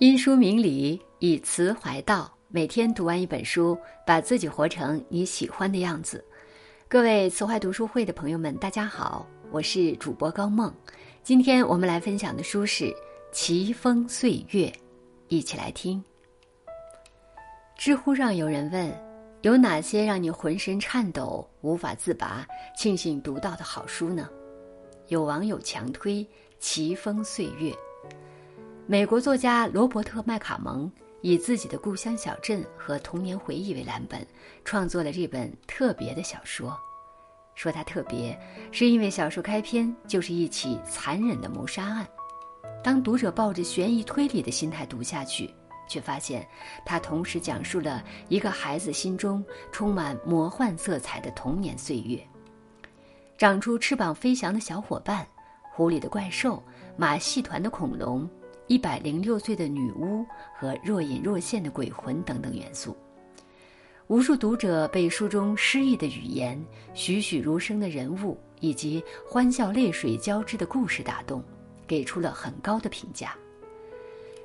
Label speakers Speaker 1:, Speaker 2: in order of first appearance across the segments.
Speaker 1: 因书明理，以词怀道。每天读完一本书，把自己活成你喜欢的样子。各位词怀读书会的朋友们，大家好，我是主播高梦。今天我们来分享的书是《奇峰岁月》，一起来听。知乎上有人问：有哪些让你浑身颤抖、无法自拔、庆幸读到的好书呢？有网友强推《奇峰岁月》。美国作家罗伯特·麦卡蒙。以自己的故乡小镇和童年回忆为蓝本，创作了这本特别的小说。说它特别，是因为小说开篇就是一起残忍的谋杀案。当读者抱着悬疑推理的心态读下去，却发现它同时讲述了一个孩子心中充满魔幻色彩的童年岁月。长出翅膀飞翔的小伙伴，湖里的怪兽，马戏团的恐龙。一百零六岁的女巫和若隐若现的鬼魂等等元素，无数读者被书中诗意的语言、栩栩如生的人物以及欢笑泪水交织的故事打动，给出了很高的评价。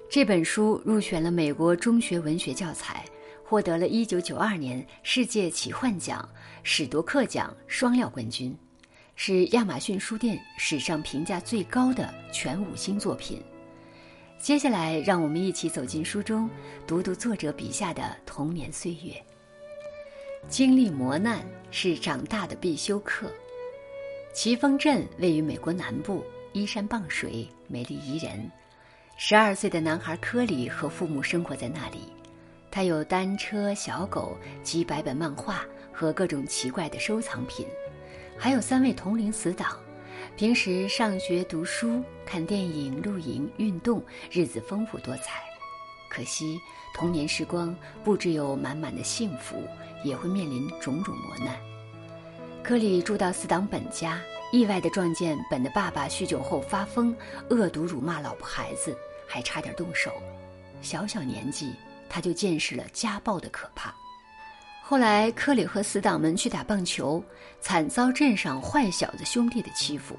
Speaker 1: 这本书入选了美国中学文学教材，获得了一九九二年世界奇幻奖史铎克奖双料冠军，是亚马逊书店史上评价最高的全五星作品。接下来，让我们一起走进书中，读读作者笔下的童年岁月。经历磨难是长大的必修课。奇峰镇位于美国南部，依山傍水，美丽宜人。十二岁的男孩科里和父母生活在那里，他有单车、小狗、几百本漫画和各种奇怪的收藏品，还有三位同龄死党。平时上学、读书、看电影、露营、运动，日子丰富多彩。可惜童年时光不只有满满的幸福，也会面临种种磨难。科里住到死党本家，意外地撞见本的爸爸酗酒后发疯，恶毒辱骂老婆孩子，还差点动手。小小年纪，他就见识了家暴的可怕。后来，科里和死党们去打棒球，惨遭镇上坏小子兄弟的欺负，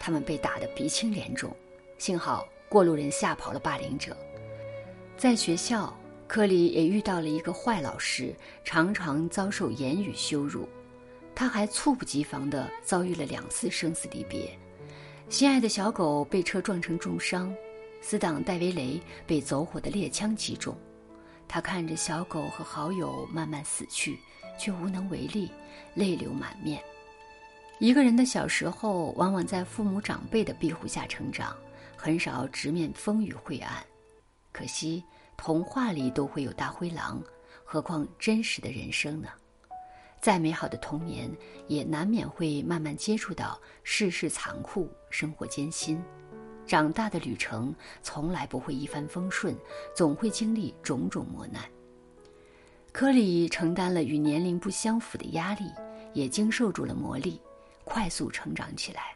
Speaker 1: 他们被打得鼻青脸肿。幸好过路人吓跑了霸凌者。在学校，科里也遇到了一个坏老师，常常遭受言语羞辱。他还猝不及防地遭遇了两次生死离别：心爱的小狗被车撞成重伤，死党戴维雷被走火的猎枪击中。他看着小狗和好友慢慢死去，却无能为力，泪流满面。一个人的小时候，往往在父母长辈的庇护下成长，很少直面风雨晦暗。可惜，童话里都会有大灰狼，何况真实的人生呢？再美好的童年，也难免会慢慢接触到世事残酷，生活艰辛。长大的旅程从来不会一帆风顺，总会经历种种磨难。科里承担了与年龄不相符的压力，也经受住了磨砺，快速成长起来。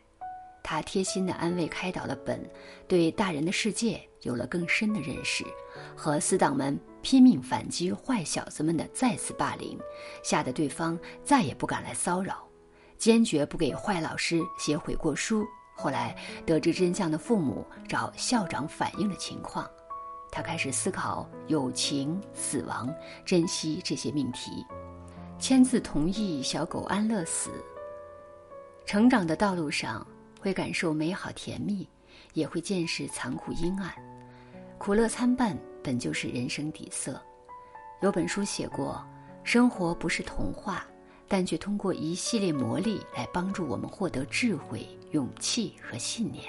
Speaker 1: 他贴心的安慰开导了本，对大人的世界有了更深的认识，和死党们拼命反击坏小子们的再次霸凌，吓得对方再也不敢来骚扰，坚决不给坏老师写悔过书。后来得知真相的父母找校长反映了情况，他开始思考友情、死亡、珍惜这些命题，签字同意小狗安乐死。成长的道路上会感受美好甜蜜，也会见识残酷阴暗，苦乐参半本就是人生底色。有本书写过，生活不是童话。但却通过一系列磨砺来帮助我们获得智慧、勇气和信念，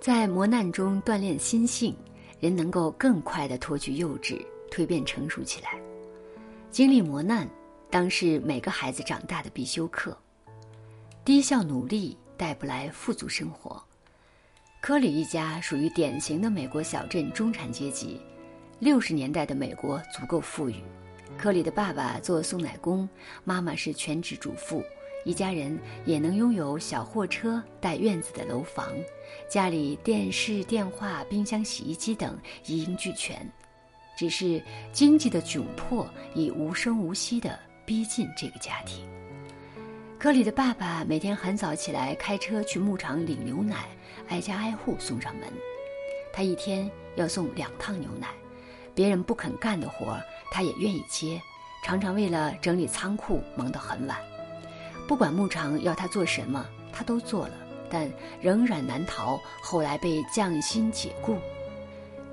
Speaker 1: 在磨难中锻炼心性，人能够更快地脱去幼稚，蜕变成熟起来。经历磨难，当是每个孩子长大的必修课。低效努力带不来富足生活。科里一家属于典型的美国小镇中产阶级，六十年代的美国足够富裕。科里的爸爸做送奶工，妈妈是全职主妇，一家人也能拥有小货车、带院子的楼房，家里电视、电话、冰箱、洗衣机等一应俱全。只是经济的窘迫已无声无息地逼近这个家庭。科里的爸爸每天很早起来开车去牧场领牛奶，挨家挨户送上门。他一天要送两趟牛奶，别人不肯干的活，他也愿意接，常常为了整理仓库忙得很晚。不管牧场要他做什么，他都做了，但仍然难逃后来被降薪解雇。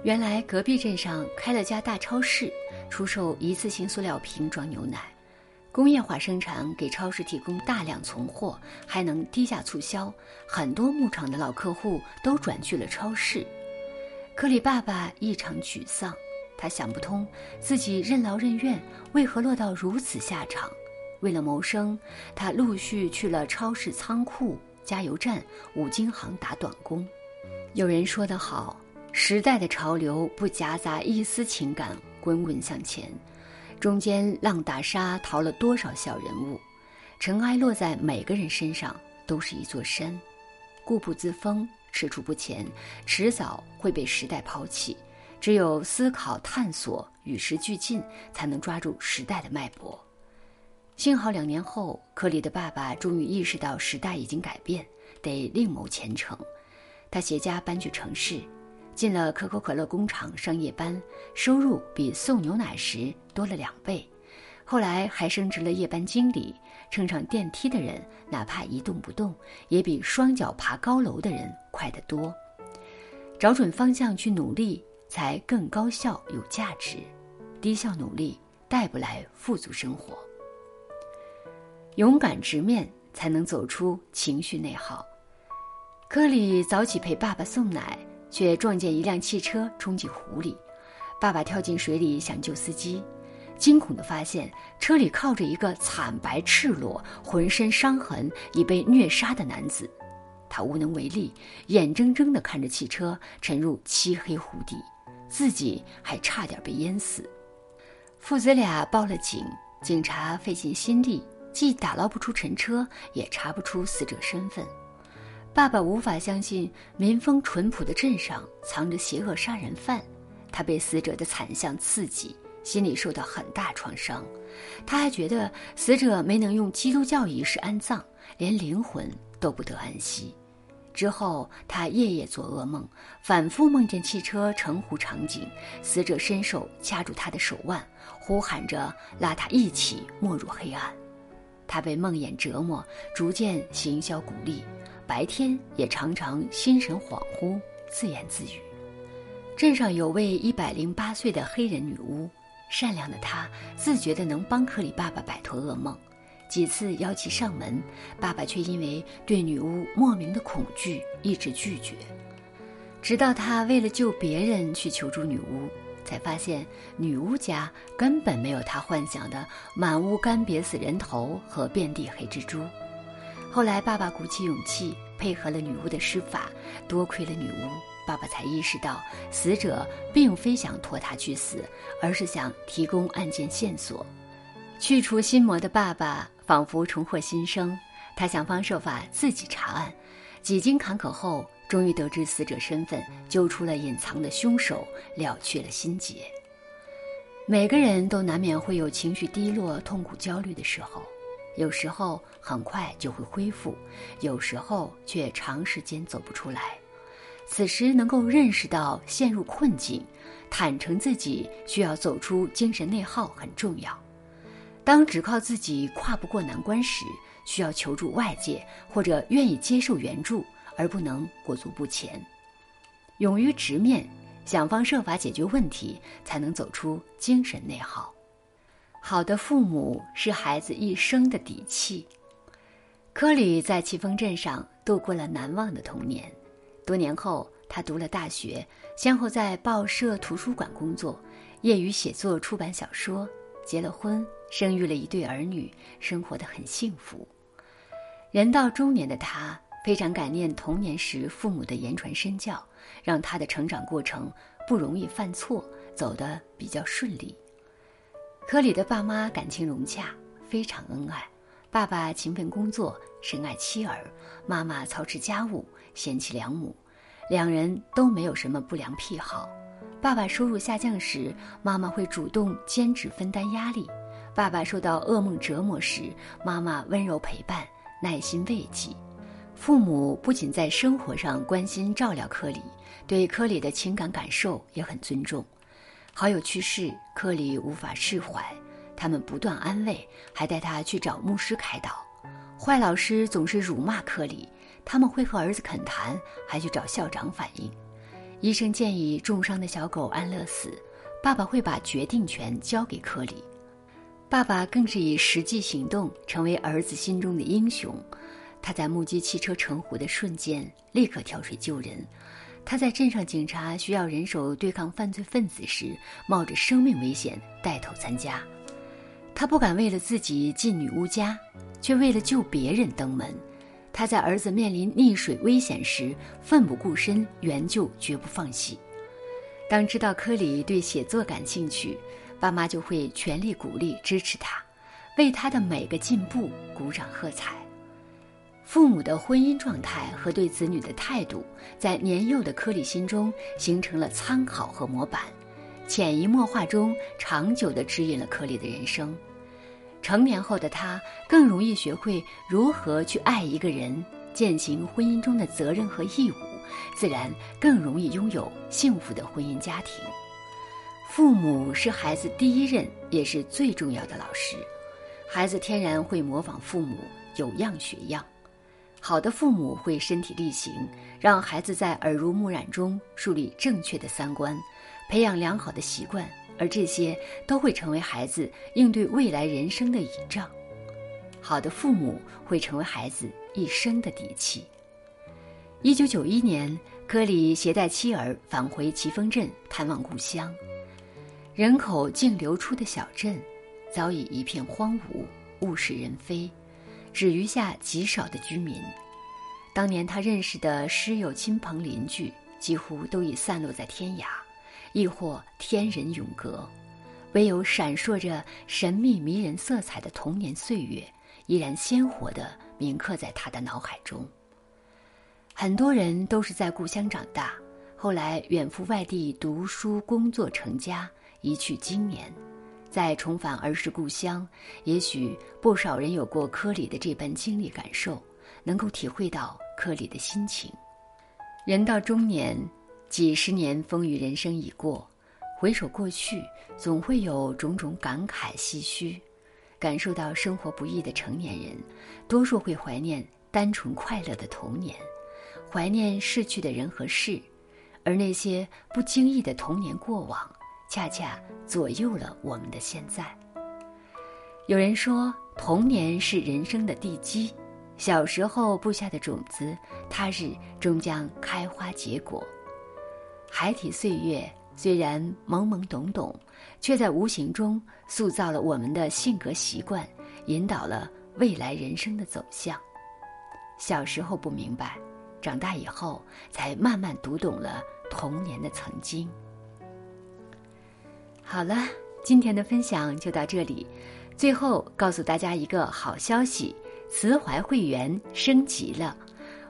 Speaker 1: 原来隔壁镇上开了家大超市，出售一次性塑料瓶装牛奶，工业化生产给超市提供大量存货，还能低价促销。很多牧场的老客户都转去了超市。科里爸爸异常沮丧，他想不通自己任劳任怨为何落到如此下场。为了谋生，他陆续去了超市、仓库、加油站、五金行打短工。有人说得好。时代的潮流不夹杂一丝情感，滚滚向前，中间浪打沙淘了多少小人物，尘埃落在每个人身上都是一座山。固步自封、踟蹰不前，迟早会被时代抛弃。只有思考、探索、与时俱进，才能抓住时代的脉搏。幸好两年后，科里的爸爸终于意识到时代已经改变，得另谋前程。他携家搬去城市。进了可口可乐工厂上夜班，收入比送牛奶时多了两倍。后来还升职了夜班经理，乘上电梯的人哪怕一动不动，也比双脚爬高楼的人快得多。找准方向去努力，才更高效有价值。低效努力带不来富足生活。勇敢直面，才能走出情绪内耗。科里早起陪爸爸送奶。却撞见一辆汽车冲进湖里，爸爸跳进水里想救司机，惊恐地发现车里靠着一个惨白、赤裸、浑身伤痕、已被虐杀的男子，他无能为力，眼睁睁地看着汽车沉入漆黑湖底，自己还差点被淹死。父子俩报了警，警察费尽心力，既打捞不出陈车，也查不出死者身份。爸爸无法相信民风淳朴的镇上藏着邪恶杀人犯，他被死者的惨相刺激，心里受到很大创伤。他还觉得死者没能用基督教仪式安葬，连灵魂都不得安息。之后，他夜夜做噩梦，反复梦见汽车沉湖场景，死者伸手掐住他的手腕，呼喊着拉他一起没入黑暗。他被梦魇折磨，逐渐形销骨立。白天也常常心神恍惚，自言自语。镇上有位一百零八岁的黑人女巫，善良的她自觉的能帮克里爸爸摆脱噩梦，几次邀其上门，爸爸却因为对女巫莫名的恐惧一直拒绝。直到他为了救别人去求助女巫，才发现女巫家根本没有他幻想的满屋干瘪死人头和遍地黑蜘蛛。后来，爸爸鼓起勇气配合了女巫的施法，多亏了女巫，爸爸才意识到死者并非想拖他去死，而是想提供案件线索。去除心魔的爸爸仿佛重获新生，他想方设法自己查案，几经坎坷后，终于得知死者身份，揪出了隐藏的凶手，了却了心结。每个人都难免会有情绪低落、痛苦、焦虑的时候。有时候很快就会恢复，有时候却长时间走不出来。此时能够认识到陷入困境，坦诚自己需要走出精神内耗很重要。当只靠自己跨不过难关时，需要求助外界或者愿意接受援助，而不能裹足不前。勇于直面，想方设法解决问题，才能走出精神内耗。好的父母是孩子一生的底气。科里在奇峰镇上度过了难忘的童年。多年后，他读了大学，先后在报社、图书馆工作，业余写作、出版小说，结了婚，生育了一对儿女，生活的很幸福。人到中年的他，非常感念童年时父母的言传身教，让他的成长过程不容易犯错，走得比较顺利。科里的爸妈感情融洽，非常恩爱。爸爸勤奋工作，深爱妻儿；妈妈操持家务，贤妻良母。两人都没有什么不良癖好。爸爸收入下降时，妈妈会主动兼职分担压力；爸爸受到噩梦折磨时，妈妈温柔陪伴，耐心慰藉。父母不仅在生活上关心照料科里，对科里的情感感受也很尊重。好友去世，科里无法释怀，他们不断安慰，还带他去找牧师开导。坏老师总是辱骂科里，他们会和儿子恳谈，还去找校长反映。医生建议重伤的小狗安乐死，爸爸会把决定权交给科里。爸爸更是以实际行动成为儿子心中的英雄。他在目击汽车沉湖的瞬间，立刻跳水救人；他在镇上警察需要人手对抗犯罪分子时，冒着生命危险带头参加。他不敢为了自己进女巫家，却为了救别人登门。他在儿子面临溺水危险时，奋不顾身援救，绝不放弃。当知道科里对写作感兴趣，爸妈就会全力鼓励支持他，为他的每个进步鼓掌喝彩。父母的婚姻状态和对子女的态度，在年幼的科里心中形成了参考和模板，潜移默化中长久地指引了科里的人生。成年后的他更容易学会如何去爱一个人，践行婚姻中的责任和义务，自然更容易拥有幸福的婚姻家庭。父母是孩子第一任也是最重要的老师，孩子天然会模仿父母，有样学样。好的父母会身体力行，让孩子在耳濡目染中树立正确的三观，培养良好的习惯，而这些都会成为孩子应对未来人生的倚仗。好的父母会成为孩子一生的底气。一九九一年，科里携带妻儿返回奇峰镇探望故乡。人口净流出的小镇，早已一片荒芜，物是人非，只余下极少的居民。当年他认识的师友、亲朋邻居，几乎都已散落在天涯，亦或天人永隔，唯有闪烁着神秘迷人色彩的童年岁月，依然鲜活地铭刻在他的脑海中。很多人都是在故乡长大，后来远赴外地读书、工作、成家。一去经年，再重返儿时故乡，也许不少人有过科里的这般经历感受，能够体会到科里的心情。人到中年，几十年风雨人生已过，回首过去，总会有种种感慨唏嘘。感受到生活不易的成年人，多数会怀念单纯快乐的童年，怀念逝去的人和事，而那些不经意的童年过往。恰恰左右了我们的现在。有人说，童年是人生的地基，小时候布下的种子，他日终将开花结果。孩提岁月虽然懵懵懂懂，却在无形中塑造了我们的性格习惯，引导了未来人生的走向。小时候不明白，长大以后才慢慢读懂了童年的曾经。好了，今天的分享就到这里。最后告诉大家一个好消息：慈怀会员升级了。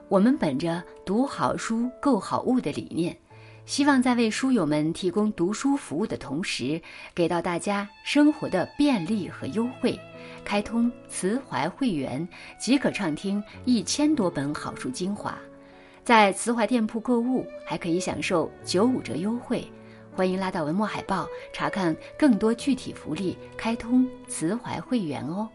Speaker 1: 我们本着读好书、购好物的理念，希望在为书友们提供读书服务的同时，给到大家生活的便利和优惠。开通慈怀会员即可畅听一千多本好书精华，在慈怀店铺购物还可以享受九五折优惠。欢迎拉到文末海报查看更多具体福利，开通慈怀会员哦。